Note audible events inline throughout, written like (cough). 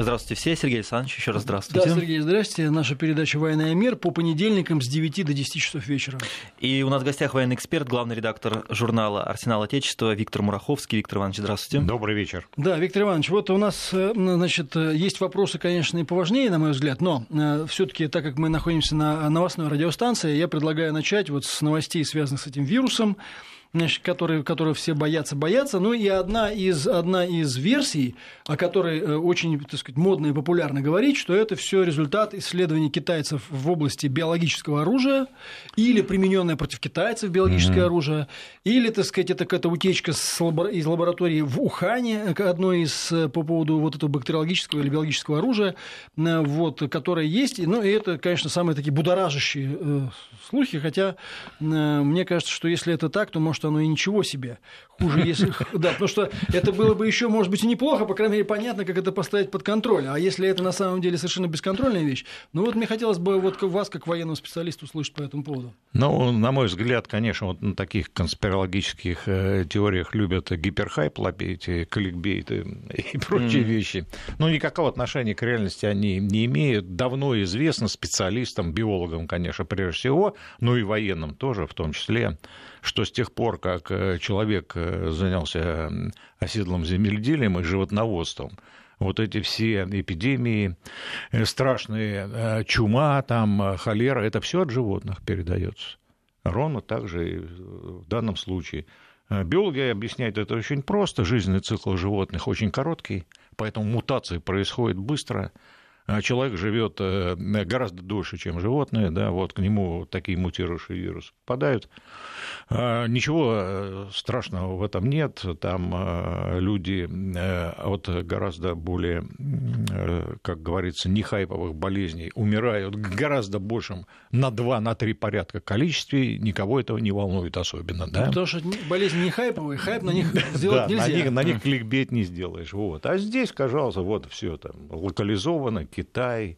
Здравствуйте все. Сергей Александрович, еще раз здравствуйте. Да, Сергей, здравствуйте. Наша передача «Война и мир» по понедельникам с 9 до 10 часов вечера. И у нас в гостях военный эксперт, главный редактор журнала «Арсенал Отечества» Виктор Мураховский. Виктор Иванович, здравствуйте. Добрый вечер. Да, Виктор Иванович, вот у нас, э, значит, э, есть вопросы, конечно, и поважнее, на мой взгляд, но э, все таки так как мы находимся на новостной радиостанции, я предлагаю начать вот с новостей, связанных с этим вирусом значит, которые, которые все боятся, боятся. Ну и одна из, одна из версий, о которой э, очень так сказать, модно и популярно говорить, что это все результат исследований китайцев в области биологического оружия или примененное против китайцев биологическое mm-hmm. оружие, или, так сказать, это какая-то утечка из лаборатории в Ухане, одной из э, по поводу вот этого бактериологического или биологического оружия, э, вот, которое есть. Ну и это, конечно, самые такие будоражащие слухи, хотя мне кажется, что если это так, то, может, что оно и ничего себе. Хуже, если... (laughs) Да, потому что это было бы еще, может быть, и неплохо, по крайней мере, понятно, как это поставить под контроль. А если это на самом деле совершенно бесконтрольная вещь, ну вот мне хотелось бы вот вас, как военного специалиста, услышать по этому поводу. Ну, на мой взгляд, конечно, вот на таких конспирологических э, теориях любят гиперхайп лопить, кликбейты и (laughs) прочие mm. вещи. Но никакого отношения к реальности они не имеют. Давно известно специалистам, биологам, конечно, прежде всего, но и военным тоже в том числе, что с тех пор, как э, человек э, занялся оседлым земледелием и животноводством, вот эти все эпидемии, э, страшные чума, там, холера, это все от животных передается. Ровно так же и в данном случае. Биологи объясняют это очень просто. Жизненный цикл животных очень короткий, поэтому мутации происходят быстро. А человек живет э, гораздо дольше, чем животные, да, вот к нему такие мутирующие вирусы попадают. А, ничего э, страшного в этом нет, там э, люди от гораздо более, как говорится, не хайповых болезней умирают гораздо большим на 2 на 3 порядка количестве, никого этого не волнует особенно. Да? потому что болезни не хайповые, хайп на них сделать нельзя. На них, на них кликбейт не сделаешь. Вот. А здесь, пожалуйста, вот все там локализовано, Китай,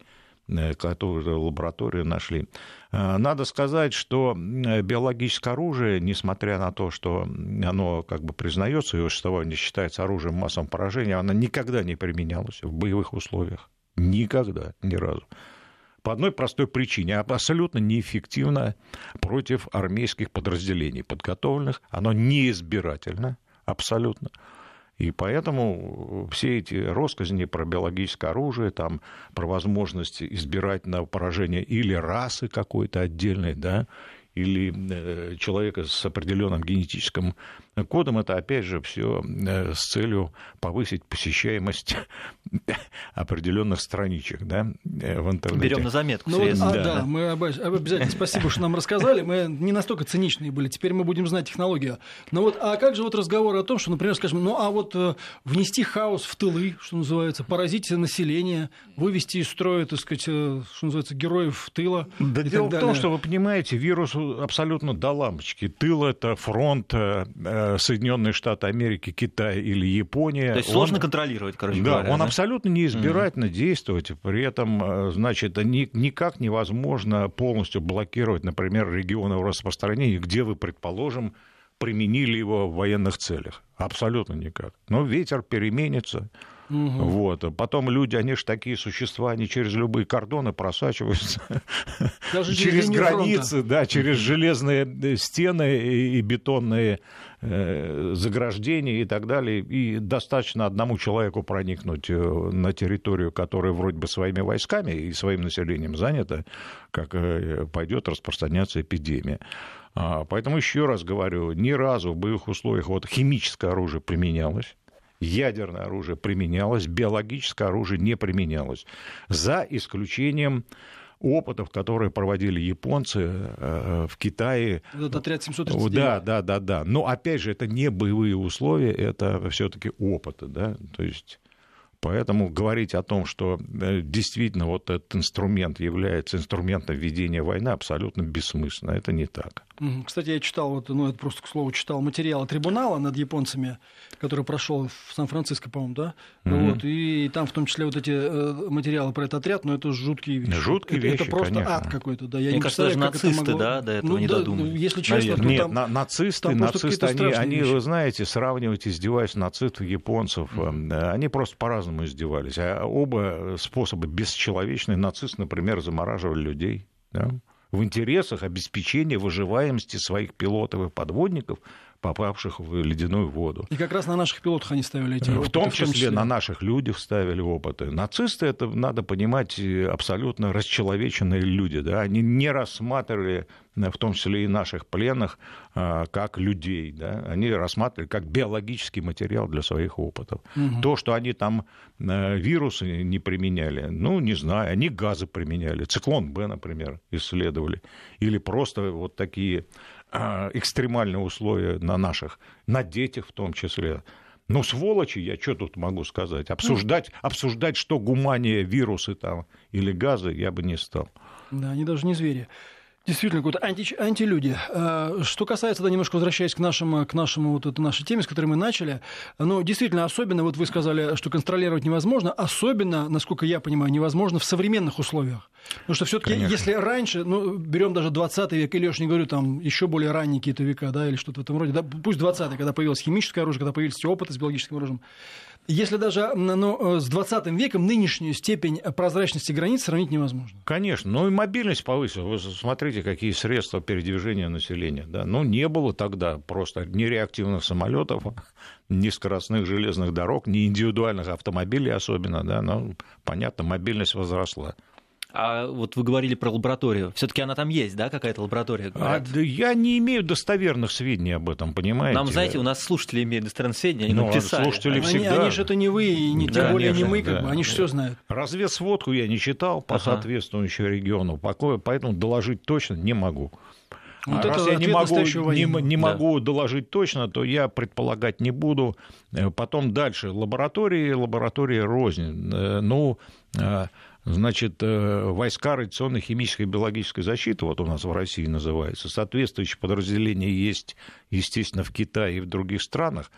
э, которую лабораторию нашли. Э, надо сказать, что биологическое оружие, несмотря на то, что оно как бы признается, его существование считается оружием массового поражения, оно никогда не применялось в боевых условиях. Никогда, ни разу. По одной простой причине. Абсолютно неэффективно против армейских подразделений подготовленных. Оно неизбирательно, абсолютно. И поэтому все эти россказни про биологическое оружие, там, про возможность избирательного поражения или расы какой-то отдельной, да, или э, человека с определенным генетическим кодом, это опять же все э, с целью повысить посещаемость (laughs) определенных страничек да, э, в интернете. Берем на заметку. Ну, а, да. да, мы обязательно спасибо, что нам рассказали. Мы не настолько циничные были. Теперь мы будем знать технологию. Но вот, а как же вот разговор о том, что, например, скажем, ну а вот внести хаос в тылы, что называется, поразить население, вывести из строя, так сказать, что называется, героев тыла. Да дело в том, что вы понимаете, вирус абсолютно до лампочки. Тыл это фронт, э, э, Соединенные Штаты Америки, Китай или Япония. То есть сложно он, контролировать, короче да, говоря. Он да? абсолютно неизбирательно mm-hmm. действовать. При этом, э, значит, никак невозможно полностью блокировать, например, регионы распространения, где вы, предположим, применили его в военных целях. Абсолютно никак. Но ветер переменится. Угу. Вот. Потом люди, они же такие существа, они через любые кордоны просачиваются. Даже через границы, фронта. да, через железные э, стены и бетонные э, заграждения и так далее. И достаточно одному человеку проникнуть э, на территорию, которая вроде бы своими войсками и своим населением занята, как пойдет распространяться эпидемия. А, поэтому еще раз говорю, ни разу в боевых условиях вот химическое оружие применялось ядерное оружие применялось, биологическое оружие не применялось. За исключением опытов, которые проводили японцы э, в Китае. Вот отряд 739. Да, да, да, да. Но опять же, это не боевые условия, это все-таки опыты, да. То есть Поэтому говорить о том, что э, действительно вот этот инструмент является инструментом ведения войны, абсолютно бессмысленно. Это не так. Кстати, я читал, вот, ну это просто к слову, читал материалы трибунала над японцами, который прошел в Сан-Франциско, по-моему, да? Mm-hmm. Вот, и там в том числе вот эти э, материалы про этот отряд, но это жуткие вещи. Жуткие это, вещи, Это просто конечно. ад какой-то, да. Я Мне не кажется, даже нацисты, могло... да, до этого ну, не да, додумались. Если честно, то Нет, там, на, нацисты, там нацисты они, они, вещи. вы знаете, сравнивать, издеваясь нацистов, японцев, mm-hmm. они просто по-разному издевались. А оба способа бесчеловечные. Нацисты, например, замораживали людей. Да? В интересах обеспечения выживаемости своих пилотов и подводников, попавших в ледяную воду. И как раз на наших пилотах они ставили эти опыты. В том числе, в том числе на наших людях ставили опыты. Нацисты, это, надо понимать, абсолютно расчеловеченные люди. Да? Они не рассматривали в том числе и наших пленных, а, как людей. Да? Они рассматривали как биологический материал для своих опытов. Угу. То, что они там э, вирусы не применяли, ну, не знаю, они газы применяли. Циклон Б, например, исследовали. Или просто вот такие экстремальные условия на наших, на детях в том числе. Ну, сволочи, я что тут могу сказать? Обсуждать, обсуждать, что гумания, вирусы там или газы, я бы не стал. Да, они даже не звери. Действительно, какой-то анти, антилюди. А, что касается, да, немножко возвращаясь к нашему, к нашему вот этой нашей теме, с которой мы начали, ну, действительно, особенно, вот вы сказали, что контролировать невозможно, особенно, насколько я понимаю, невозможно в современных условиях. Потому что все-таки, если раньше, ну, берем даже 20 век, или я уж не говорю, там, еще более ранние какие-то века, да, или что-то в этом роде, да, пусть 20 когда появилось химическое оружие, когда появились опыты с биологическим оружием, если даже ну, с 20 веком нынешнюю степень прозрачности границ сравнить невозможно. Конечно, ну и мобильность повысилась. Вы смотрите, какие средства передвижения населения. Да? Ну, не было тогда просто ни реактивных самолетов, ни скоростных железных дорог, ни индивидуальных автомобилей особенно. Да? Но, понятно, мобильность возросла. А вот вы говорили про лабораторию. Все-таки она там есть, да, какая-то лаборатория? А, да я не имею достоверных сведений об этом, понимаете? Нам, знаете, у нас слушатели имеют достоверные сведения, они ну, нам писали. Слушатели они, всегда... Они же это не вы, и не, тем да, более конечно, не мы, как да. бы, они же все знают. Разведсводку я не читал по ага. соответствующему региону, поэтому доложить точно не могу. Вот а раз я не могу, не, не да. могу доложить точно, то я предполагать не буду. Э, потом дальше. Лаборатории, лаборатории рознь. Э, ну, э, Значит, э, войска радиационной, химической и биологической защиты, вот у нас в России называется, соответствующие подразделения есть, естественно, в Китае и в других странах,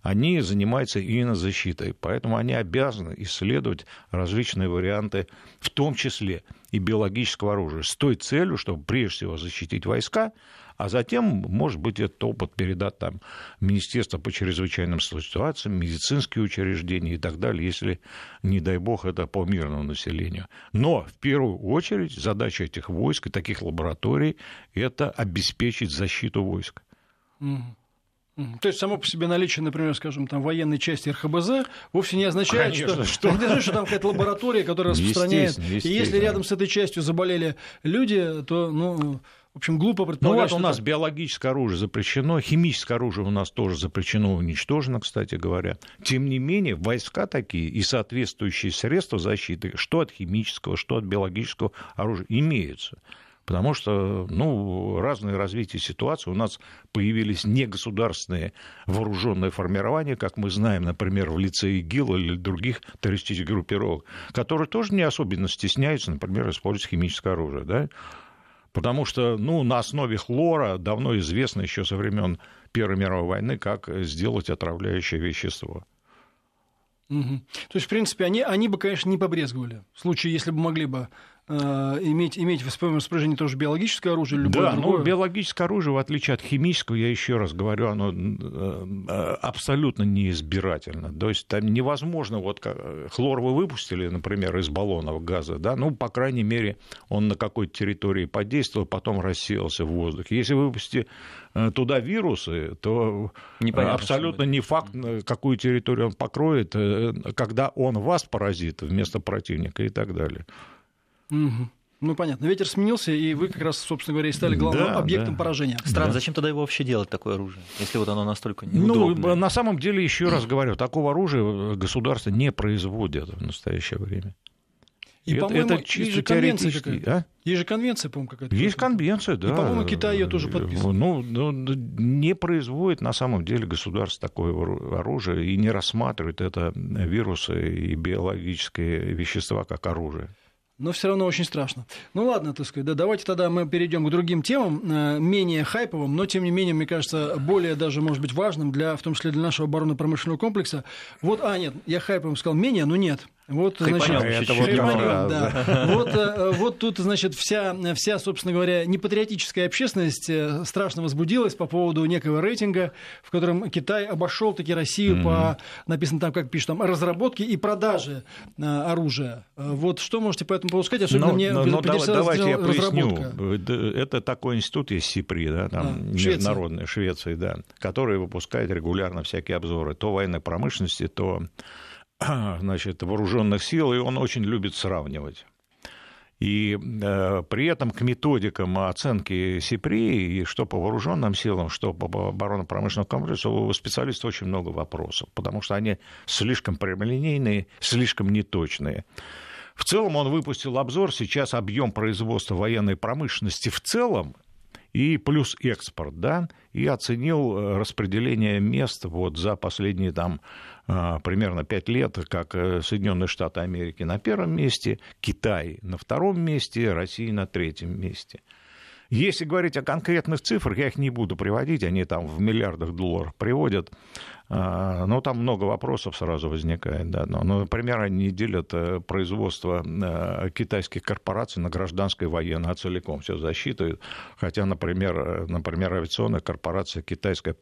они занимаются именно защитой, поэтому они обязаны исследовать различные варианты, в том числе и биологического оружия, с той целью, чтобы прежде всего защитить войска, а затем, может быть, этот опыт передать там Министерство по чрезвычайным ситуациям, медицинские учреждения и так далее, если, не дай бог, это по мирному населению. Но, в первую очередь, задача этих войск и таких лабораторий – это обеспечить защиту войск. То есть само по себе наличие, например, скажем, там военной части РХБЗ вовсе не означает, Конечно, что, что... Что там какая-то лаборатория, которая распространяет. Естественно, естественно. И если рядом с этой частью заболели люди, то, ну, в общем, глупо предполагать. Ну вот у нас это... биологическое оружие запрещено, химическое оружие у нас тоже запрещено, уничтожено, кстати говоря. Тем не менее, войска такие и соответствующие средства защиты, что от химического, что от биологического оружия, имеются. Потому что ну, разные развития ситуации. У нас появились негосударственные вооруженные формирования, как мы знаем, например, в лице ИГИЛ или других террористических группировок, которые тоже не особенно стесняются, например, использовать химическое оружие. Да? Потому что ну, на основе хлора давно известно еще со времен Первой мировой войны, как сделать отравляющее вещество. Угу. То есть, в принципе, они, они бы, конечно, не побрезговали. В случае, если бы могли бы иметь, иметь в своем распоряжении тоже биологическое оружие, любое да, другое. но биологическое оружие, в отличие от химического, я еще раз говорю, оно э, абсолютно неизбирательно. То есть там невозможно, вот хлор вы выпустили, например, из баллонов газа, да, ну, по крайней мере, он на какой-то территории подействовал, потом рассеялся в воздухе. Если вы выпустите э, туда вирусы, то Непонятно, абсолютно не факт, какую территорию он покроет, когда он вас поразит вместо противника и так далее. Угу. Ну, понятно. Ветер сменился, и вы как раз, собственно говоря, и стали главным да, объектом да. поражения. Странно, да. зачем тогда его вообще делать, такое оружие, если вот оно настолько неудобное? Ну, на самом деле, еще раз говорю, такого оружия государство не производит в настоящее время. И, это, по-моему, это чисто есть же конвенция какая-то. А? Есть же конвенция, по-моему, какая-то. Есть конвенция, да. И, по-моему, Китай ее тоже подписывал. Ну, ну, не производит на самом деле государство такое оружие и не рассматривает это вирусы и биологические вещества как оружие но все равно очень страшно. Ну ладно, так сказать, да, давайте тогда мы перейдем к другим темам, э, менее хайповым, но тем не менее, мне кажется, более даже, может быть, важным, для, в том числе для нашего оборонно-промышленного комплекса. Вот, а, нет, я хайповым сказал менее, но нет. Вот, значит, это вот, Хайпанем, да. вот, э, вот тут, значит, вся, вся, собственно говоря, непатриотическая общественность э, страшно возбудилась по поводу некого рейтинга, в котором Китай обошел таки Россию mm-hmm. по, написано там, как пишут, там, разработке и продаже э, оружия. Вот что можете по этому поводу сказать? Особенно но, мне но, но давайте я поясню. Это такой институт есть СИПРИ, да, там, а, международный, Швеции, да, который выпускает регулярно всякие обзоры то военной промышленности, то (clears throat) значит, вооруженных сил, и он очень любит сравнивать. И э, при этом к методикам оценки СИПРИ, и что по вооруженным силам, что по оборонно-промышленному комплексу, у специалистов очень много вопросов, потому что они слишком прямолинейные, слишком неточные. В целом он выпустил обзор, сейчас объем производства военной промышленности в целом и плюс экспорт, да, и оценил э, распределение мест вот за последние там а, примерно 5 лет, как э, Соединенные Штаты Америки на первом месте, Китай на втором месте, Россия на третьем месте. Если говорить о конкретных цифрах, я их не буду приводить, они там в миллиардах долларов приводят, а, но там много вопросов сразу возникает. Да. Ну, например, они делят э, производство э, китайских корпораций на гражданское и военное, а целиком все засчитывают. Хотя, например, э, например авиационная корпорация китайская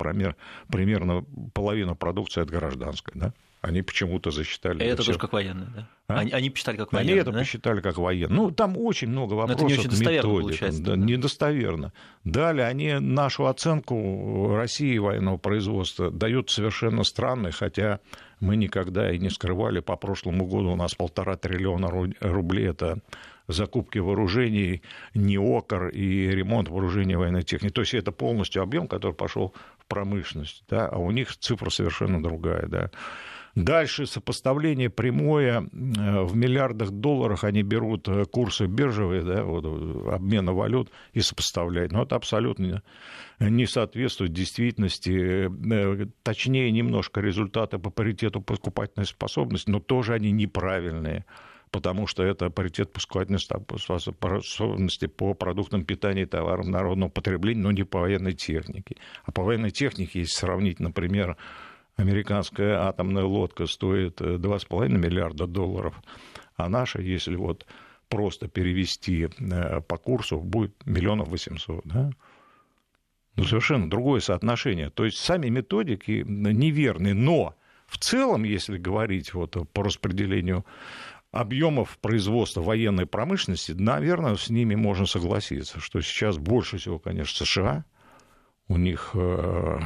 примерно половина продукции от гражданской. Да? Они почему-то засчитали. Это тоже как военные, да? А? Они, они посчитали как военные. Они это да? посчитали как военные. Ну, там очень много вопросов. Но это не очень достоверно получается. Да, да. Недостоверно. Далее они нашу оценку России военного производства дают совершенно странной, хотя мы никогда и не скрывали. По прошлому году у нас полтора триллиона рублей это закупки вооружений, НИОКР и ремонт вооружений военной техники. То есть это полностью объем, который пошел в промышленность, да, а у них цифра совершенно другая, да. Дальше сопоставление прямое э, в миллиардах долларов они берут э, курсы биржевые, да, вот, э, обмена валют и сопоставляют. Но это абсолютно не соответствует действительности. Точнее, немножко результаты по паритету покупательной способности, но тоже они неправильные потому что это паритет покупательной способности по продуктам питания и товарам народного потребления, но не по военной технике. А по военной технике, если сравнить, например, американская атомная лодка стоит 2,5 э, миллиарда долларов, а наша, если вот просто перевести э, по курсу, будет миллионов восемьсот. Да? Ну, совершенно другое соотношение. То есть сами методики неверны, но в целом, если говорить вот по распределению объемов производства военной промышленности, наверное, с ними можно согласиться, что сейчас больше всего, конечно, США, у них э,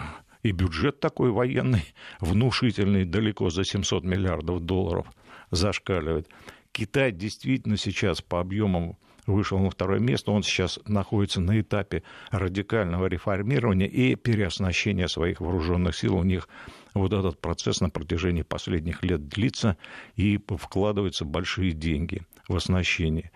и бюджет такой военный, внушительный, далеко за 700 миллиардов долларов зашкаливает. Китай действительно сейчас по объемам вышел на второе место, он сейчас находится на этапе радикального реформирования и переоснащения своих вооруженных сил. У них вот этот процесс на протяжении последних лет длится и вкладываются большие деньги в оснащение.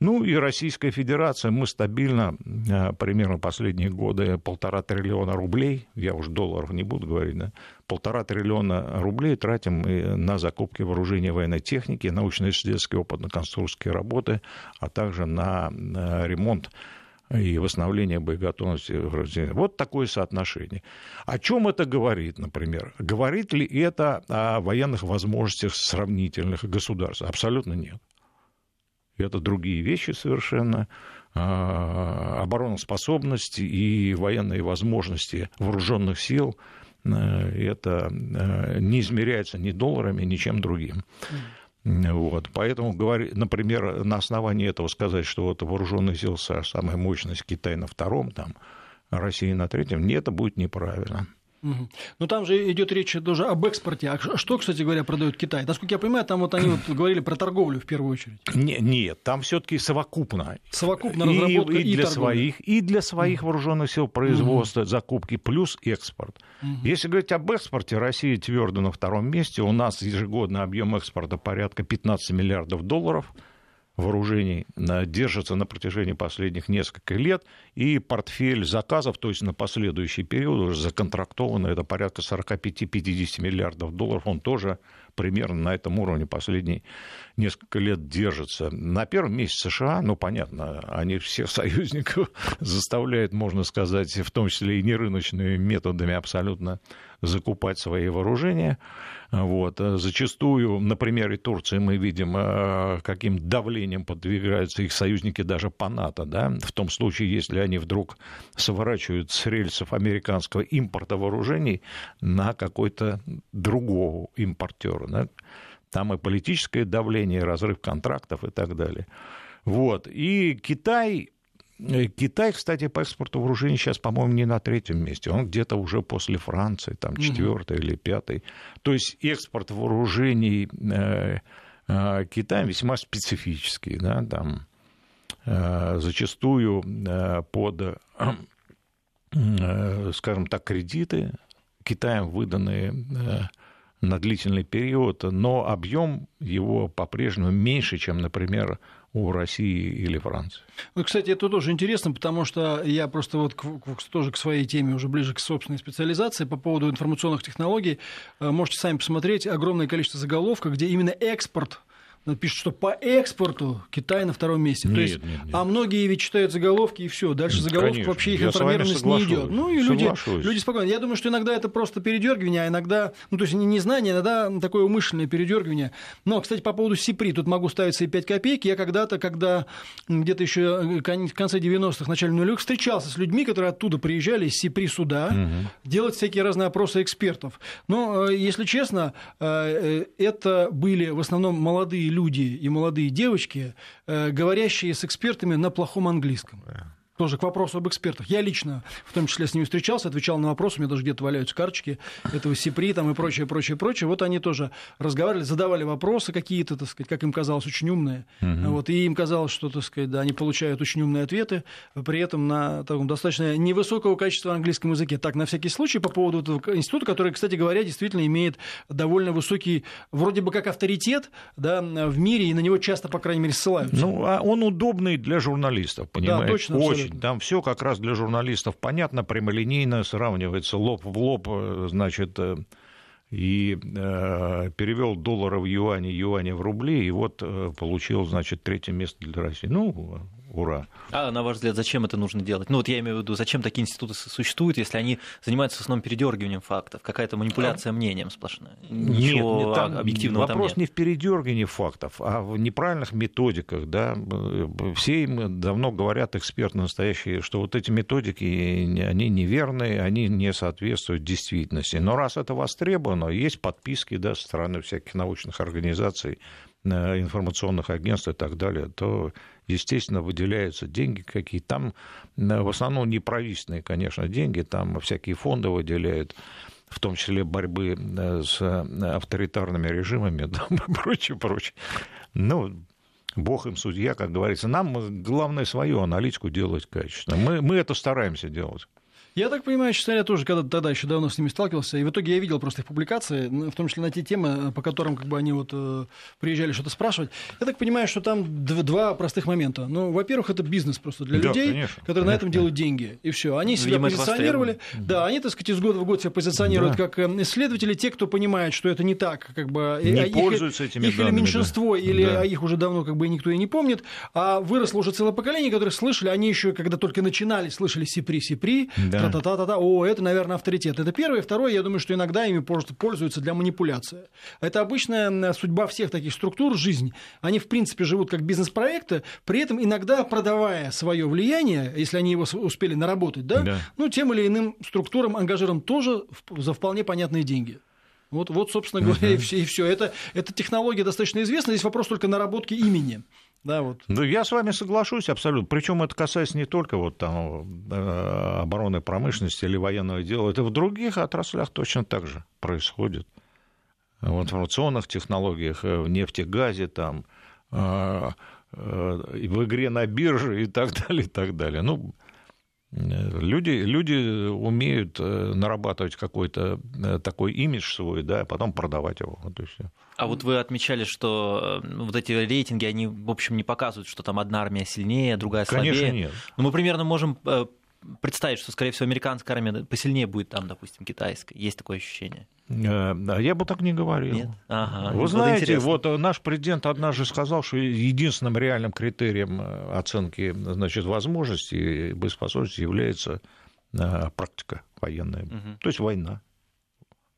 Ну и Российская Федерация, мы стабильно, э, примерно последние годы, полтора триллиона рублей, я уж долларов не буду говорить, да, полтора триллиона рублей тратим на закупки вооружения военной техники, научно-исследовательские опытно-конструкторские работы, а также на ремонт и восстановление боеготовности. Вот такое соотношение. О чем это говорит, например? Говорит ли это о военных возможностях сравнительных государств? Абсолютно нет. Это другие вещи совершенно. А, обороноспособность и военные возможности вооруженных сил э, это э, не измеряется ни долларами, ни чем другим. Вот. Поэтому, например, на основании этого сказать, что вот вооруженные силы самая мощность Китай на втором, там, Россия на третьем, нет, это будет неправильно. Угу. Ну там же идет речь тоже об экспорте. А что, кстати говоря, продает Китай? Насколько я понимаю, там вот они вот говорили про торговлю в первую очередь. Не, нет, там все-таки совокупно. Совокупно разработка и, и, и для торговля. своих, и для своих вооруженных сил производства, угу. закупки плюс экспорт. Угу. Если говорить об экспорте, Россия твердо на втором месте. У нас ежегодный объем экспорта порядка 15 миллиардов долларов вооружений держится на протяжении последних нескольких лет, и портфель заказов, то есть на последующий период уже законтрактовано, это порядка 45-50 миллиардов долларов, он тоже примерно на этом уровне последние несколько лет держится. На первом месте США, ну, понятно, они всех (laughs) союзников заставляют, можно сказать, в том числе и нерыночными методами абсолютно закупать свои вооружения. Вот. Зачастую на примере Турции мы видим, каким давлением подвигаются их союзники даже по НАТО. Да? В том случае, если они вдруг сворачивают с рельсов американского импорта вооружений на какой-то другого импортера. Да? Там и политическое давление, и разрыв контрактов и так далее. Вот. И Китай э, Китай, кстати, по экспорту вооружений сейчас, по-моему, не на третьем месте. Он где-то уже после Франции, там четвертый mm-hmm. или пятый. То есть экспорт вооружений э, э, Китая весьма специфический. Да, там, э, зачастую э, под, э, скажем так, кредиты Китаем выданные э, на длительный период, но объем его по-прежнему меньше, чем, например, у России или Франции. Ну, кстати, это тоже интересно, потому что я просто вот к, к, тоже к своей теме, уже ближе к собственной специализации по поводу информационных технологий, э, можете сами посмотреть огромное количество заголовков, где именно экспорт пишут, что по экспорту Китай на втором месте. Нет, То есть, нет, нет. А многие ведь читают заголовки и все. Дальше заголовок Конечно, вообще их информированность не идет. Ну и люди, люди спокойно. Я думаю, что иногда это просто передергивание, а иногда, ну то есть не знание, иногда такое умышленное передергивание. Но, кстати, по поводу СИПРИ, тут могу ставить свои 5 копеек. Я когда-то, когда где-то еще в конце 90-х, начале нулевых, встречался с людьми, которые оттуда приезжали из СИПРИ сюда, угу. делать всякие разные опросы экспертов. Но, э, если честно, э, э, это были в основном молодые люди и молодые девочки, э, говорящие с экспертами на плохом английском тоже к вопросу об экспертах. Я лично, в том числе, с ними встречался, отвечал на вопросы, у меня даже где-то валяются карточки этого СИПРИ там и прочее, прочее, прочее. Вот они тоже разговаривали, задавали вопросы какие-то, так сказать, как им казалось, очень умные. Угу. Вот, и им казалось, что, так сказать, да, они получают очень умные ответы, при этом на таком достаточно невысокого качества английском языке. Так, на всякий случай, по поводу этого института, который, кстати говоря, действительно имеет довольно высокий, вроде бы как авторитет да, в мире, и на него часто, по крайней мере, ссылаются. Ну, а он удобный для журналистов, понимаете? Да, точно, Очень очень. Там все как раз для журналистов понятно, прямолинейно, сравнивается лоб в лоб, э, значит, э, и э, перевел доллары в юани, юани в рубли, и вот э, получил, значит, третье место для России. Ну, ура. А на ваш взгляд, зачем это нужно делать? Ну вот я имею в виду, зачем такие институты существуют, если они занимаются в основном передергиванием фактов, какая-то манипуляция а... мнением сплошная? Ничего нет, там объективного вопрос там нет. не в передергивании фактов, а в неправильных методиках. Да? Все им давно говорят эксперты настоящие, что вот эти методики, они неверные, они не соответствуют действительности. Но раз это востребовано, есть подписки да, со стороны всяких научных организаций, информационных агентств и так далее, то естественно, выделяются деньги какие-то. Там в основном не правительственные, конечно, деньги, там всякие фонды выделяют в том числе борьбы э, с авторитарными режимами (laughs) и прочее, прочее. Ну, Бог им судья, как говорится. Нам главное свою аналитику делать качественно. Мы, мы это стараемся делать. Я так понимаю, говоря, тоже когда тогда еще давно с ними сталкивался, и в итоге я видел просто их публикации, в том числе на те темы, по которым как бы они вот э, приезжали что-то спрашивать. Я так понимаю, что там два простых момента. Ну, во-первых, это бизнес просто для да, людей, конечно, которые конечно. на этом делают деньги, и все. Они себя Видимо, позиционировали, да, они, так сказать, из года в год себя позиционируют да. как э, исследователи, те, кто понимает, что это не так, как бы не а пользуются их, этими их данными, или меньшинство, да. или да. их уже давно как бы никто и не помнит, а выросло уже целое поколение, которые слышали, они еще когда только начинали, слышали сипри сипри, да та-та-та-та, о, это, наверное, авторитет. Это первое. Второе, я думаю, что иногда ими просто пользуются для манипуляции. Это обычная судьба всех таких структур, жизнь. Они, в принципе, живут как бизнес-проекты, при этом иногда продавая свое влияние, если они его успели наработать, да, да. ну, тем или иным структурам, ангажирам тоже за вполне понятные деньги. Вот, вот собственно говоря, uh-huh. и все. И все. Это, эта технология достаточно известна. Здесь вопрос только наработки имени. Да, вот. да, я с вами соглашусь абсолютно. Причем это касается не только вот там э, обороны промышленности или военного дела, это в других отраслях точно так же происходит. В информационных технологиях, э, в нефтегазе, там, э, в игре на бирже и так (laughs) далее, и так далее. Ну, Люди, люди умеют э, нарабатывать какой-то э, такой имидж свой, да, а потом продавать его. Вот. А вот вы отмечали, что э, вот эти рейтинги, они, в общем, не показывают, что там одна армия сильнее, другая слабее. Конечно, нет. Но мы примерно можем представить, что, скорее всего, американская армия посильнее будет там, допустим, китайская. Есть такое ощущение? Я бы так не говорил. Нет? Ага. Вы знаете, интересно. вот наш президент однажды сказал, что единственным реальным критерием э, оценки значит, возможностей и боеспособности является э, практика военная, угу. то есть война.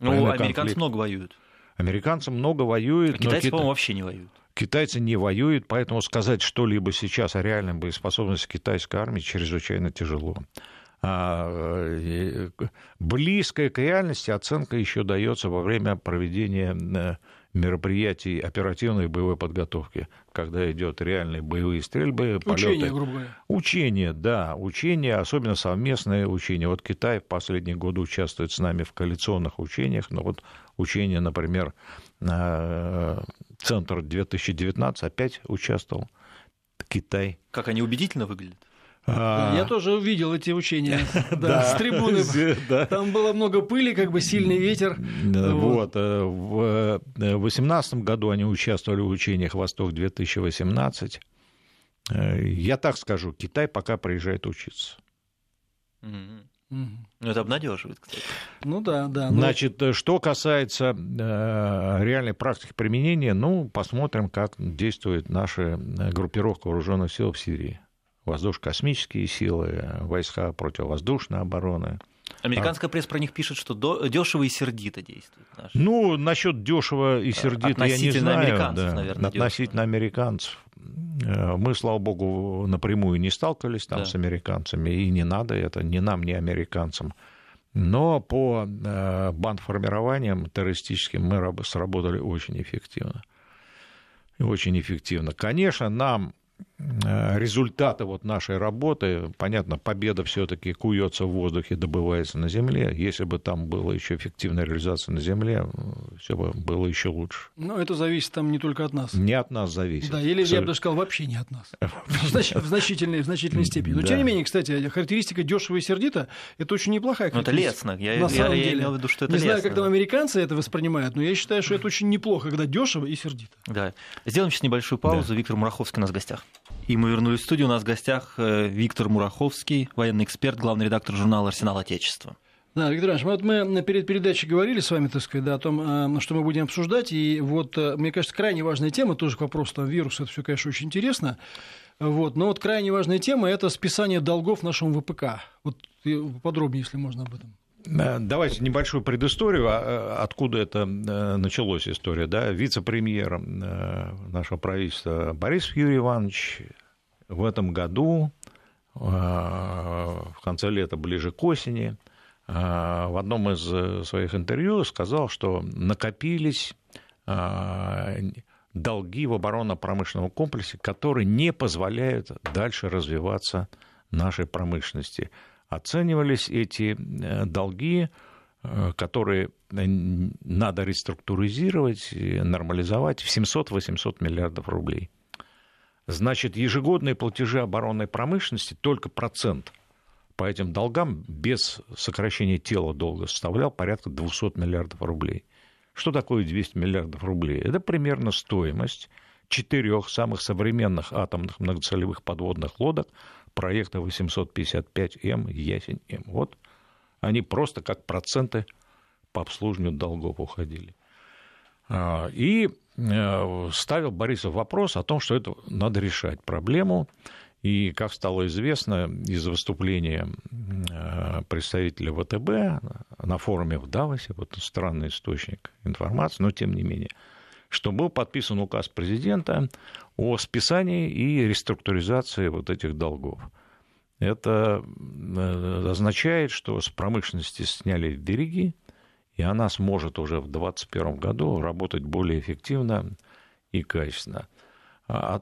Ну, американцы конфликт. много воюют. Американцы много воюют. А китайцы, по-моему, вообще не воюют. Китайцы не воюют, поэтому сказать что-либо сейчас о реальной боеспособности китайской армии чрезвычайно тяжело. А, близкая к реальности оценка еще дается во время проведения э, мероприятий оперативной боевой подготовки, когда идет реальные боевые стрельбы, полеты. Учения, грубо говоря. Учения, да, учения, особенно совместные учения. Вот Китай в последние годы участвует с нами в коалиционных учениях, но вот учения, например, э, Центр 2019 опять участвовал. Китай. Как они убедительно выглядят? А... Я тоже увидел эти учения (laughs) да, с трибуны. Там было много пыли, как бы сильный ветер. Вот. Э, в 2018 году они участвовали в учениях «Восток-2018». Э, я так скажу, Китай пока приезжает учиться. Ну, это обнадеживает, кстати. Ну да, да. Но... Значит, э, что касается э, реальной практики применения, ну, посмотрим, как действует наша группировка вооруженных сил в Сирии воздушно-космические силы, войска противовоздушной обороны. Американская пресса про них пишет, что дешево и сердито действует. Наши. Ну, насчет дешево и сердито я не знаю. Американцев, да. наверное, Относительно дешево. американцев. Э, мы, слава богу, напрямую не сталкивались там да. с американцами, и не надо это ни нам, ни американцам. Но по э, бандформированиям террористическим мы сработали очень эффективно. Очень эффективно. Конечно, нам Э, результаты вот нашей работы, понятно, победа все-таки куется в воздухе, добывается на земле. Если бы там была еще эффективная реализация на земле, все бы было еще лучше. Но это зависит там не только от нас. Не от нас зависит. Да, или я бы даже сказал, вообще не от нас. (laughs) В значительной, в значительной степени. Но тем не менее, кстати, характеристика дешево и сердито это очень неплохая Ну, это лестно. Я, на самом я, деле. имел в виду, что это Не лестно. знаю, как там американцы это воспринимают, но я считаю, что это очень неплохо, когда дешево и сердито. Да. Сделаем сейчас небольшую паузу. Да. Виктор Мураховский у нас в гостях. И мы вернулись в студию. У нас в гостях э, Виктор Мураховский, военный эксперт, главный редактор журнала «Арсенал Отечества». Да, Виктор Иванович, вот мы перед передачей говорили с вами, так сказать, да, о том, э, что мы будем обсуждать. И вот, э, мне кажется, крайне важная тема, тоже к вопросу там, вируса, это все, конечно, очень интересно. Вот, но вот крайне важная тема – это списание долгов нашему ВПК. Вот подробнее, если можно об этом. Давайте небольшую предысторию, а, откуда это началась история. Да? Вице-премьер нашего правительства Борис Юрий Иванович в этом году, в конце лета, ближе к осени, в одном из своих интервью сказал, что накопились долги в оборонно-промышленном комплексе, которые не позволяют дальше развиваться нашей промышленности. Оценивались эти э, долги, э, которые надо реструктуризировать, нормализовать в 700-800 миллиардов рублей. Значит, ежегодные платежи оборонной промышленности только процент по этим долгам без сокращения тела долга составлял порядка 200 миллиардов рублей. Что такое 200 миллиардов рублей? Это примерно стоимость четырех самых современных атомных многоцелевых подводных лодок проекта 855М «Ясень-М». Вот они просто как проценты по обслуживанию долгов уходили. А, и Э, ставил Борисов вопрос о том, что это надо решать проблему. И, как стало известно из выступления э, представителя ВТБ на форуме в Давосе, вот странный источник информации, но тем не менее, что был подписан указ президента о списании и реструктуризации вот этих долгов. Это э, означает, что с промышленности сняли береги, и она сможет уже в 2021 году работать более эффективно и качественно. А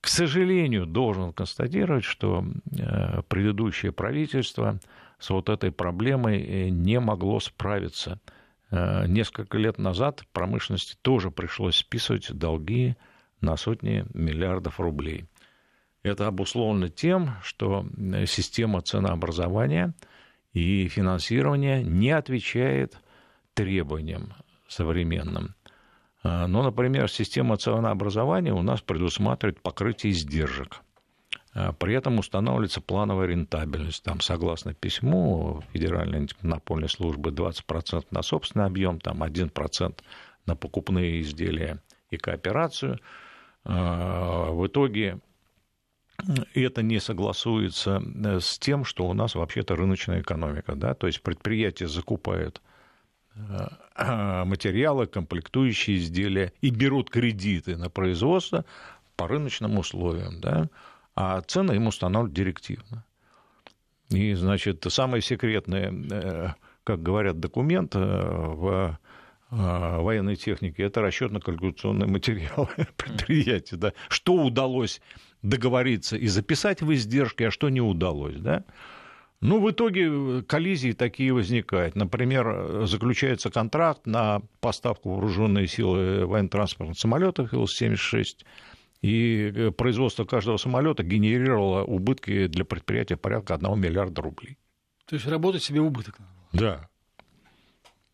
к сожалению, должен констатировать, что э, предыдущее правительство с вот этой проблемой э, не могло справиться. Э, несколько лет назад промышленности тоже пришлось списывать долги на сотни миллиардов рублей. Это обусловлено тем, что система ценообразования – и финансирование не отвечает требованиям современным. А, Но, ну, например, система ценообразования у нас предусматривает покрытие издержек. А, при этом устанавливается плановая рентабельность. Там, согласно письму Федеральной антимонопольной службы, 20% на собственный объем, там 1% на покупные изделия и кооперацию. А, в итоге это не согласуется э, с тем, что у нас вообще-то рыночная экономика, да, то есть предприятие закупает (clears throat) материалы, комплектующие изделия и берут кредиты на производство по рыночным условиям, да, а цены им устанавливают директивно. И, значит, самые секретные, э, как говорят, документы э, в э, военной технике это расчетно-калькуляционные материалы (laughs) предприятия, да, что удалось договориться и записать в издержки, а что не удалось, да. Ну, в итоге коллизии такие возникают. Например, заключается контракт на поставку вооруженной силы военно-транспортных самолетов Ил-76, и э, производство каждого самолета генерировало убытки для предприятия порядка 1 миллиарда рублей. То есть работать себе убыток надо? Да.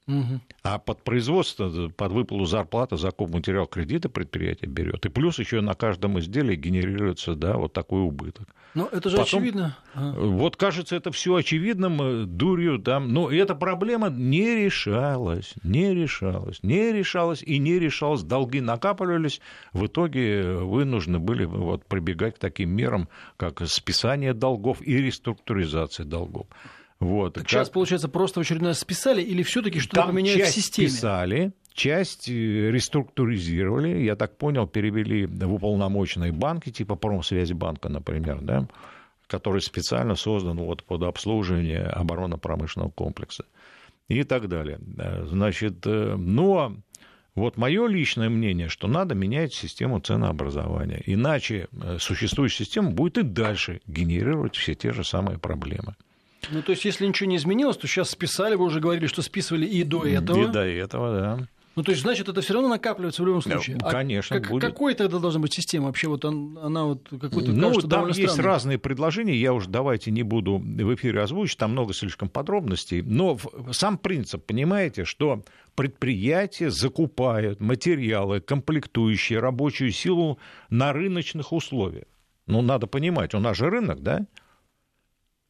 Угу. А под производство, под выплату зарплаты, закуп материал кредита предприятие берет. И плюс еще на каждом изделии генерируется да, вот такой убыток. Но это же Потом, очевидно. Вот кажется, это все очевидным, э, дурью там. Но эта проблема не решалась, не решалась, не решалась и не решалась. Долги накапливались. В итоге вынуждены были вот, прибегать к таким мерам, как списание долгов и реструктуризация долгов. Вот. Так как... сейчас, получается, просто в очередной раз списали или все таки что-то поменяли в системе? списали, часть э, реструктуризировали, я так понял, перевели в уполномоченные банки, типа Промсвязьбанка, например, да, который специально создан вот под обслуживание оборонно-промышленного комплекса и так далее. Значит, э, но вот мое личное мнение, что надо менять систему ценообразования, иначе э, существующая система будет и дальше генерировать все те же самые проблемы. Ну, то есть, если ничего не изменилось, то сейчас списали, вы уже говорили, что списывали и до этого. И до этого, да. Ну, то есть, значит, это все равно накапливается в любом случае. Ну, конечно, а как, будет. Какой тогда должна быть система вообще? Вот она вот какой-то Ну, кажется, там есть странной. разные предложения, я уже давайте не буду в эфире озвучить, там много слишком подробностей, но сам принцип, понимаете, что предприятия закупают материалы, комплектующие, рабочую силу на рыночных условиях. Ну, надо понимать, у нас же рынок, да?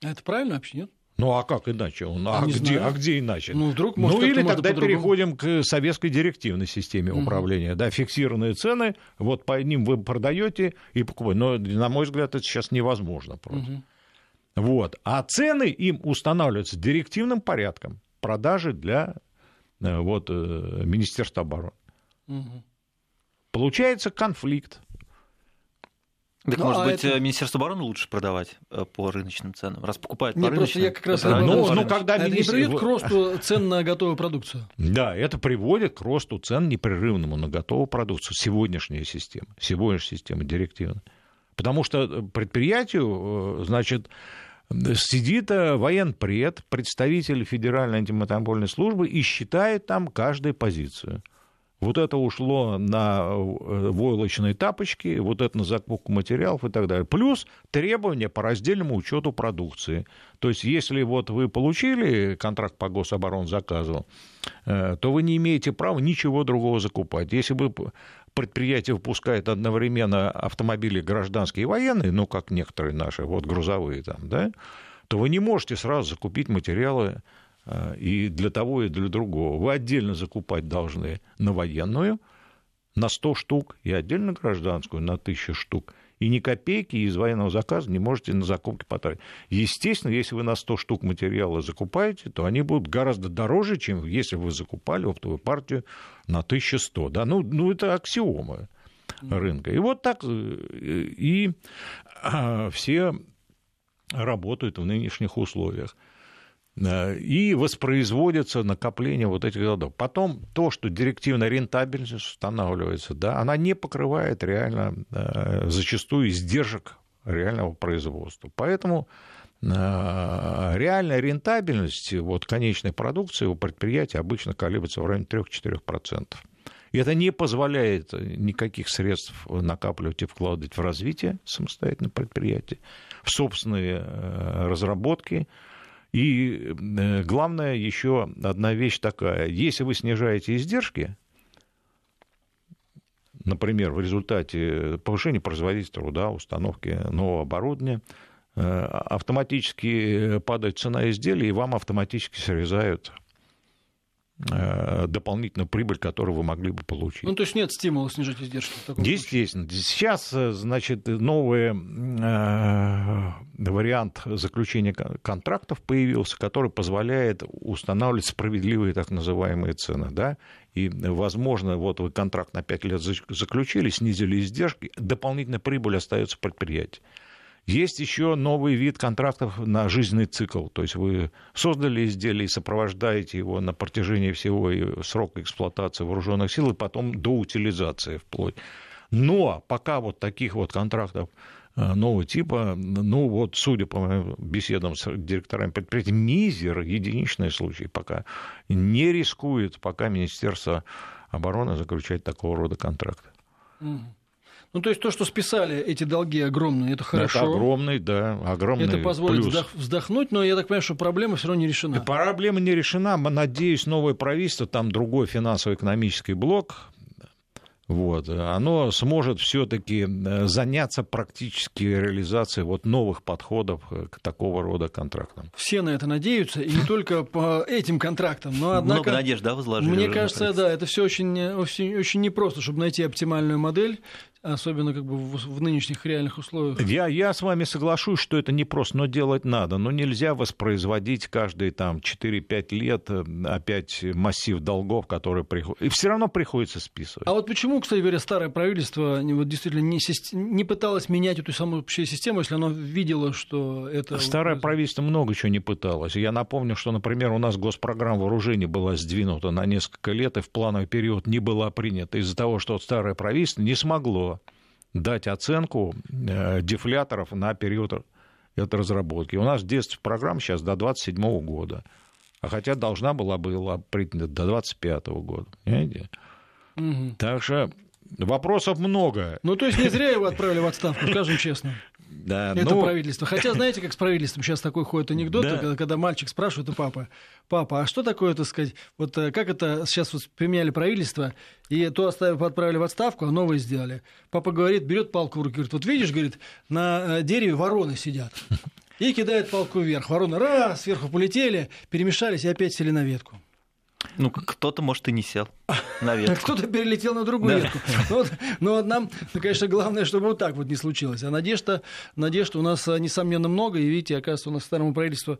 Это правильно вообще, нет? Ну а как иначе? А, где, а где иначе? Ну, вдруг, может, ну или тогда переходим к советской директивной системе угу. управления. Да, фиксированные цены, вот по ним вы продаете и покупаете. Но, на мой взгляд, это сейчас невозможно просто. Угу. Вот. А цены им устанавливаются директивным порядком продажи для э, вот, э, Министерства обороны. Угу. Получается конфликт. Так, ну, может а быть, это... Министерство обороны лучше продавать э, по рыночным ценам, раз покупают Нет, по рыночным. я как раз... Ну, ну, ну, когда это министр... не приведет к росту цен на готовую продукцию? Да, это приводит к росту цен непрерывному на готовую продукцию. Сегодняшняя система, сегодняшняя система директивная. Потому что предприятию, э, значит, сидит э, военпред, представитель Федеральной антимонопольной службы и считает там каждую позицию. Вот это ушло на э, войлочные тапочки, вот это на закупку материалов и так далее. Плюс требования по раздельному учету продукции. То есть, если вот вы получили контракт по гособоронзаказу, э, то вы не имеете права ничего другого закупать. Если бы предприятие выпускает одновременно автомобили гражданские и военные, ну, как некоторые наши, вот грузовые там, да, то вы не можете сразу закупить материалы и для того, и для другого. Вы отдельно закупать должны на военную на 100 штук и отдельно гражданскую на 1000 штук. И ни копейки из военного заказа не можете на закупки потратить. Естественно, если вы на 100 штук материала закупаете, то они будут гораздо дороже, чем если вы закупали оптовую партию на 1100. Да? Ну, ну это аксиома рынка. И вот так э, и а, все работают в нынешних условиях. Э, и воспроизводится накопление вот этих годов. Потом то, что директивная рентабельность устанавливается, да, она не покрывает реально э, зачастую издержек реального производства. Поэтому э, реальная рентабельность вот, конечной продукции у предприятия обычно колеблется в районе 3-4%. И это не позволяет никаких средств накапливать и вкладывать в развитие самостоятельного предприятия, в собственные разработки, и э, главное еще одна вещь такая. Если вы снижаете издержки, например, в результате повышения производительности труда, установки нового оборудования, э, автоматически падает цена изделия, и вам автоматически срезают дополнительную прибыль, которую вы могли бы получить. Ну, то есть нет стимула снижать издержки? Естественно. Сейчас, э, значит, новый э, вариант заключения контрактов появился, который позволяет устанавливать справедливые так называемые цены. Да? И, возможно, вот вы контракт на 5 лет заключили, снизили издержки, дополнительная прибыль остается предприятию. Есть еще новый вид контрактов на жизненный цикл. То есть вы создали изделие и сопровождаете его на протяжении всего срока эксплуатации вооруженных сил и потом до утилизации вплоть. Но пока вот таких вот контрактов э, нового типа, ну вот, судя по моим беседам с директорами предприятий, мизер, единичный случай пока не рискует, пока Министерство обороны заключать такого рода контракты. Ну, то есть то, что списали эти долги огромные, это хорошо. Это огромный, да, огромный Это позволит плюс. вздохнуть, но я так понимаю, что проблема все равно не решена. Проблема не решена. Надеюсь, новое правительство, там другой финансово-экономический блок, вот, оно сможет все-таки э, заняться практически реализацией вот новых подходов к такого рода контрактам. Все на это надеются, и не (laughs) только по этим контрактам, но однако... Много надежд, да, возложили? Мне кажется, да, это все очень, очень, очень непросто, чтобы найти оптимальную модель, особенно как бы в, в нынешних реальных условиях. Я, я с вами соглашусь, что это не просто, но делать надо. Но нельзя воспроизводить каждые там 4-5 лет э, опять массив долгов, которые приходят. И все равно приходится списывать. А вот почему, кстати говоря, старое правительство вот, действительно не, не пыталось менять эту самую общую систему, если оно видело, что это... Старое правительство много чего не пыталось. Я напомню, что, например, у нас госпрограмма вооружений была сдвинута на несколько лет, и в плановый период не была принята из-за того, что старое правительство не смогло дать оценку э, дефляторов на период этой разработки. У нас действует программа сейчас до 27 года, а хотя должна была была принята до 25 года. Понимаете? Угу. Так что вопросов много. Ну, то есть не зря его отправили в отставку, скажем честно. Да, это ну... правительство. Хотя, (laughs) знаете, как с правительством сейчас такой ходит анекдот, да. когда, когда мальчик спрашивает у папы, папа, а что такое, так сказать, вот э, как это сейчас вот поменяли правительство, и то оставили, отправили в отставку, а новое сделали. Папа говорит, берет палку в руки, говорит, вот видишь, говорит, на э, дереве вороны сидят. (laughs) И кидает палку вверх. Вороны раз, сверху полетели, перемешались и опять сели на ветку. Ну, кто-то, может, и не сел на (laughs) ветку. Кто-то перелетел на другую ветку. Вот, но нам, конечно, главное, чтобы вот так вот не случилось. А надежда, надежда у нас, несомненно, много. И видите, оказывается, у нас старому правительству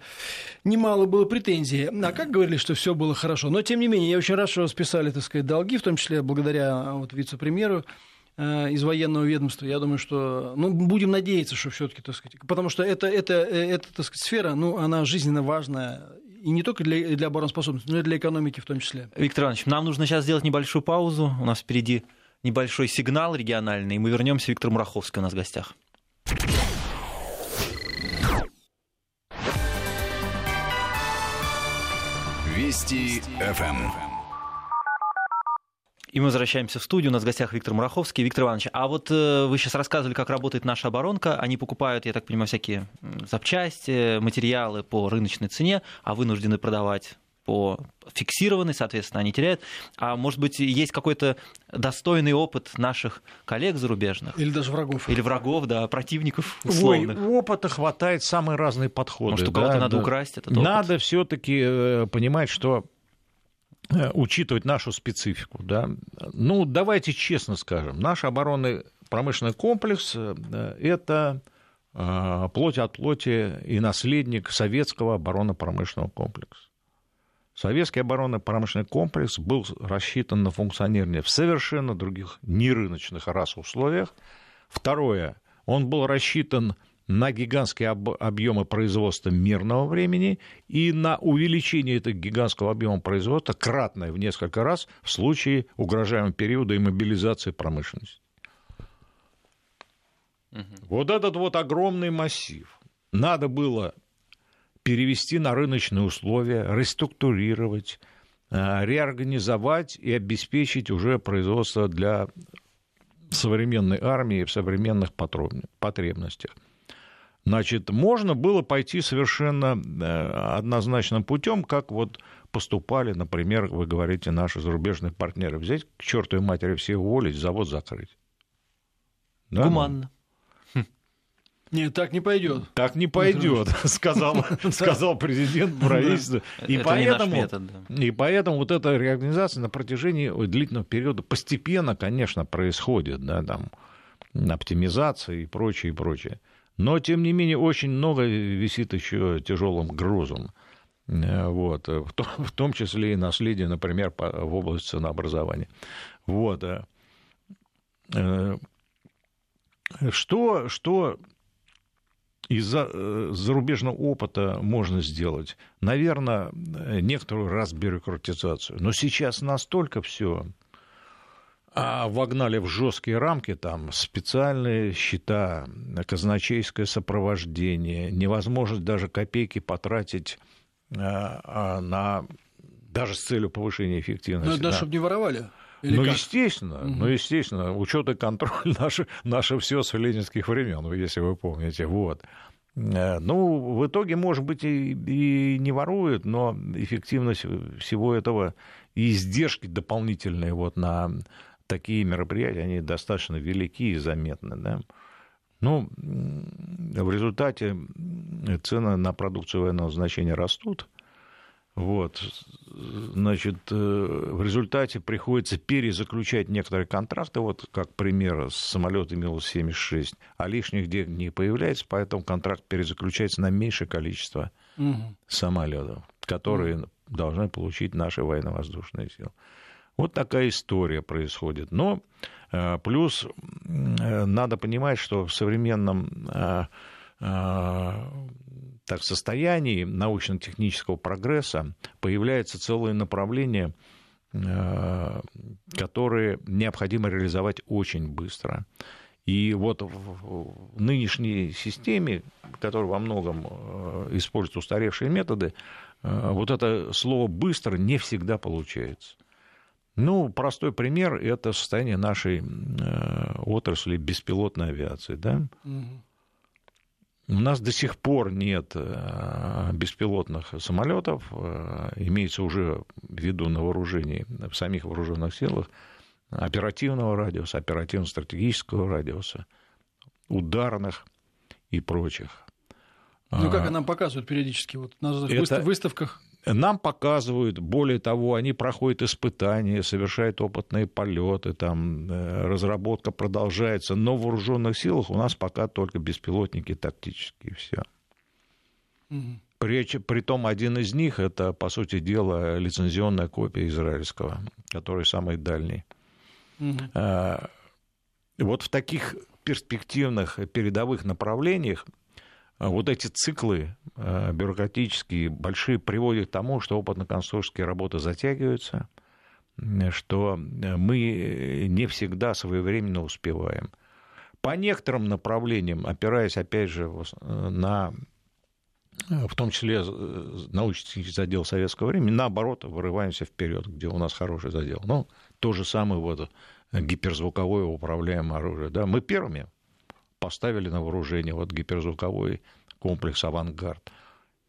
немало было претензий. А как говорили, что все было хорошо. Но, тем не менее, я очень рад, что списали, так сказать, долги, в том числе благодаря вот, вице-премьеру э, из военного ведомства. Я думаю, что ну, будем надеяться, что все-таки, так сказать, потому что это, это, э, эта так сказать, сфера, ну, она жизненно важная и не только для, для обороноспособности, но и для экономики в том числе. Виктор Иванович, нам нужно сейчас сделать небольшую паузу. У нас впереди небольшой сигнал региональный, и мы вернемся. Виктор Мураховский у нас в гостях. Вести ФМ. И мы возвращаемся в студию. У нас в гостях Виктор Мураховский. Виктор Иванович, а вот э, вы сейчас рассказывали, как работает наша оборонка. Они покупают, я так понимаю, всякие запчасти, материалы по рыночной цене, а вынуждены продавать по фиксированной, соответственно, они теряют. А может быть, есть какой-то достойный опыт наших коллег зарубежных? Или даже врагов. Или врагов, да, противников условных. Ой, опыта хватает, самые разные подходы. Может, у кого-то да, надо да. украсть этот опыт? Надо все таки э, понимать, что учитывать нашу специфику. Да? Ну, давайте честно скажем, наш оборонный промышленный комплекс э, – это э, плоть от плоти и наследник советского оборонно-промышленного комплекса. Советский оборонно-промышленный комплекс был рассчитан на функционирование в совершенно других нерыночных раз условиях. Второе, он был рассчитан на гигантские объемы производства мирного времени и на увеличение этого гигантского объема производства кратное в несколько раз в случае угрожаемого периода и мобилизации промышленности. Угу. Вот этот вот огромный массив надо было перевести на рыночные условия, реструктурировать, э, реорганизовать и обеспечить уже производство для современной армии в современных потребностях. Значит, можно было пойти совершенно э, однозначным путем, как вот поступали, например, вы говорите, наши зарубежные партнеры. Взять к чертовой матери всех уволить, завод закрыть. Да? Гуманно. Нет, так не пойдет. Так не пойдет, (laughs) сказал, сказал президент правительства. И поэтому, метод, да. и поэтому вот эта реорганизация на протяжении длительного периода постепенно, конечно, происходит, да, там, оптимизация и прочее, и прочее. Но, тем не менее, очень много висит еще тяжелым грузом. Э, вот, в, том, (laughs) в том числе и наследие, например, по, в области ценообразования. Вот. Э, э, что, что из э, зарубежного опыта можно сделать? Наверное, некоторую разбюрократизацию. Но сейчас настолько все а вогнали в жесткие рамки, там специальные счета, казначейское сопровождение, невозможность даже копейки потратить а, а, на даже с целью повышения эффективности. Ну, это да. чтобы не воровали. Или ну, как? естественно, угу. ну, естественно, учет и контроль (laughs) наше, наше все с ленинских времен, если вы помните. Вот. Э, ну, в итоге, может быть, и, и не воруют, но эффективность всего этого и издержки дополнительные вот на такие мероприятия, они достаточно велики и заметны. Да? Ну, в результате цены на продукцию военного значения растут, вот. Значит, э, в результате приходится перезаключать некоторые контракты, вот как пример с самолетами Ил-76, а лишних денег не появляется, поэтому контракт перезаключается на меньшее количество угу. самолетов, которые угу. должны получить наши военно-воздушные силы. Вот такая история происходит. Но э, плюс э, надо понимать, что в современном так, состоянии научно-технического прогресса появляется целое направление, э, которые необходимо реализовать очень быстро. И вот в нынешней системе, которая во многом э, использует устаревшие методы, э, вот это слово «быстро» не всегда получается. Ну, простой пример – это состояние нашей отрасли беспилотной авиации. Да? Угу. У нас до сих пор нет э, беспилотных самолетов, э, имеется уже в виду на вооружении в самих вооруженных силах оперативного радиуса, оперативно-стратегического радиуса, ударных и прочих. Ну, как а, нам показывают периодически вот на это, выставках? Нам показывают, более того, они проходят испытания, совершают опытные полеты, там э, разработка продолжается, но в вооруженных силах у нас пока только беспилотники тактические, все. Угу. При, притом один из них это, по сути дела, лицензионная копия израильского, который самый дальний. Угу. А, вот в таких перспективных передовых направлениях вот эти циклы э, бюрократические большие приводят к тому, что опытно-конструкторские работы затягиваются, что мы не всегда своевременно успеваем. По некоторым направлениям, опираясь, опять же, на в том числе научный задел советского времени, наоборот, вырываемся вперед, где у нас хороший задел. Ну, то же самое вот гиперзвуковое управляемое оружие. Да? Мы первыми поставили на вооружение вот гиперзвуковой комплекс «Авангард»,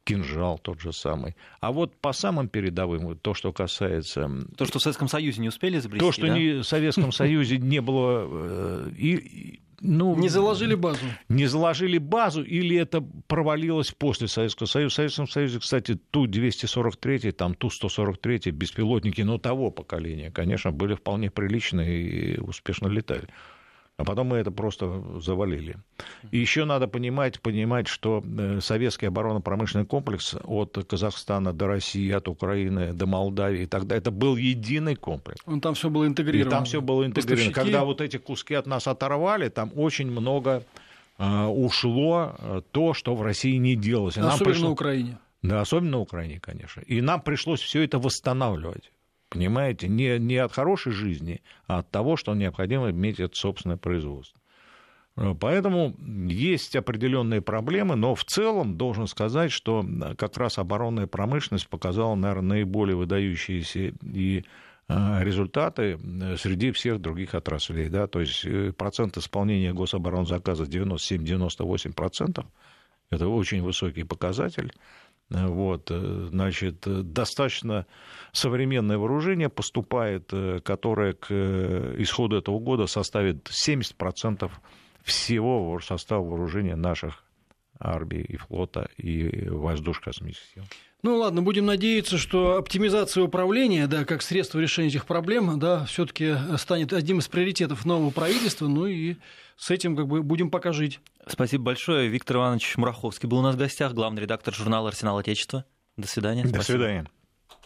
кинжал тот же самый. А вот по самым передовым, то, что касается... То, что в Советском Союзе не успели изобрести, То, что да? не, в Советском Союзе не было... Э, и, ну, не заложили базу. Не заложили базу, или это провалилось после Советского Союза. В Советском Союзе, кстати, Ту-243, там Ту-143, беспилотники, но того поколения, конечно, были вполне приличные и успешно летали а потом мы это просто завалили. И еще надо понимать, понимать, что э, советский оборонно-промышленный комплекс от Казахстана до России, от Украины до Молдавии, тогда это был единый комплекс. Он там все было интегрировано. И там все было интегрировано. Поставщики... Когда вот эти куски от нас оторвали, там очень много э, ушло э, то, что в России не делалось. И особенно пришло... на Украине. Да, особенно на Украине, конечно. И нам пришлось все это восстанавливать. Понимаете, не, не от хорошей жизни, а от того, что необходимо иметь это собственное производство. Поэтому есть определенные проблемы, но в целом должен сказать, что как раз оборонная промышленность показала, наверное, наиболее выдающиеся и а, результаты среди всех других отраслей. Да? То есть э, процент исполнения гособоронзаказа 97-98%. Это очень высокий показатель. Вот, э, значит, достаточно современное вооружение поступает, э, которое к э, исходу этого года составит 70% всего состава вооружения наших армии и флота и воздушно-космических сил. Ну ладно, будем надеяться, что оптимизация управления, да, как средство решения этих проблем, да, все-таки станет одним из приоритетов нового правительства, ну и с этим как бы будем пока жить. Спасибо большое. Виктор Иванович Мураховский был у нас в гостях, главный редактор журнала «Арсенал Отечества». До свидания. До Спасибо. свидания.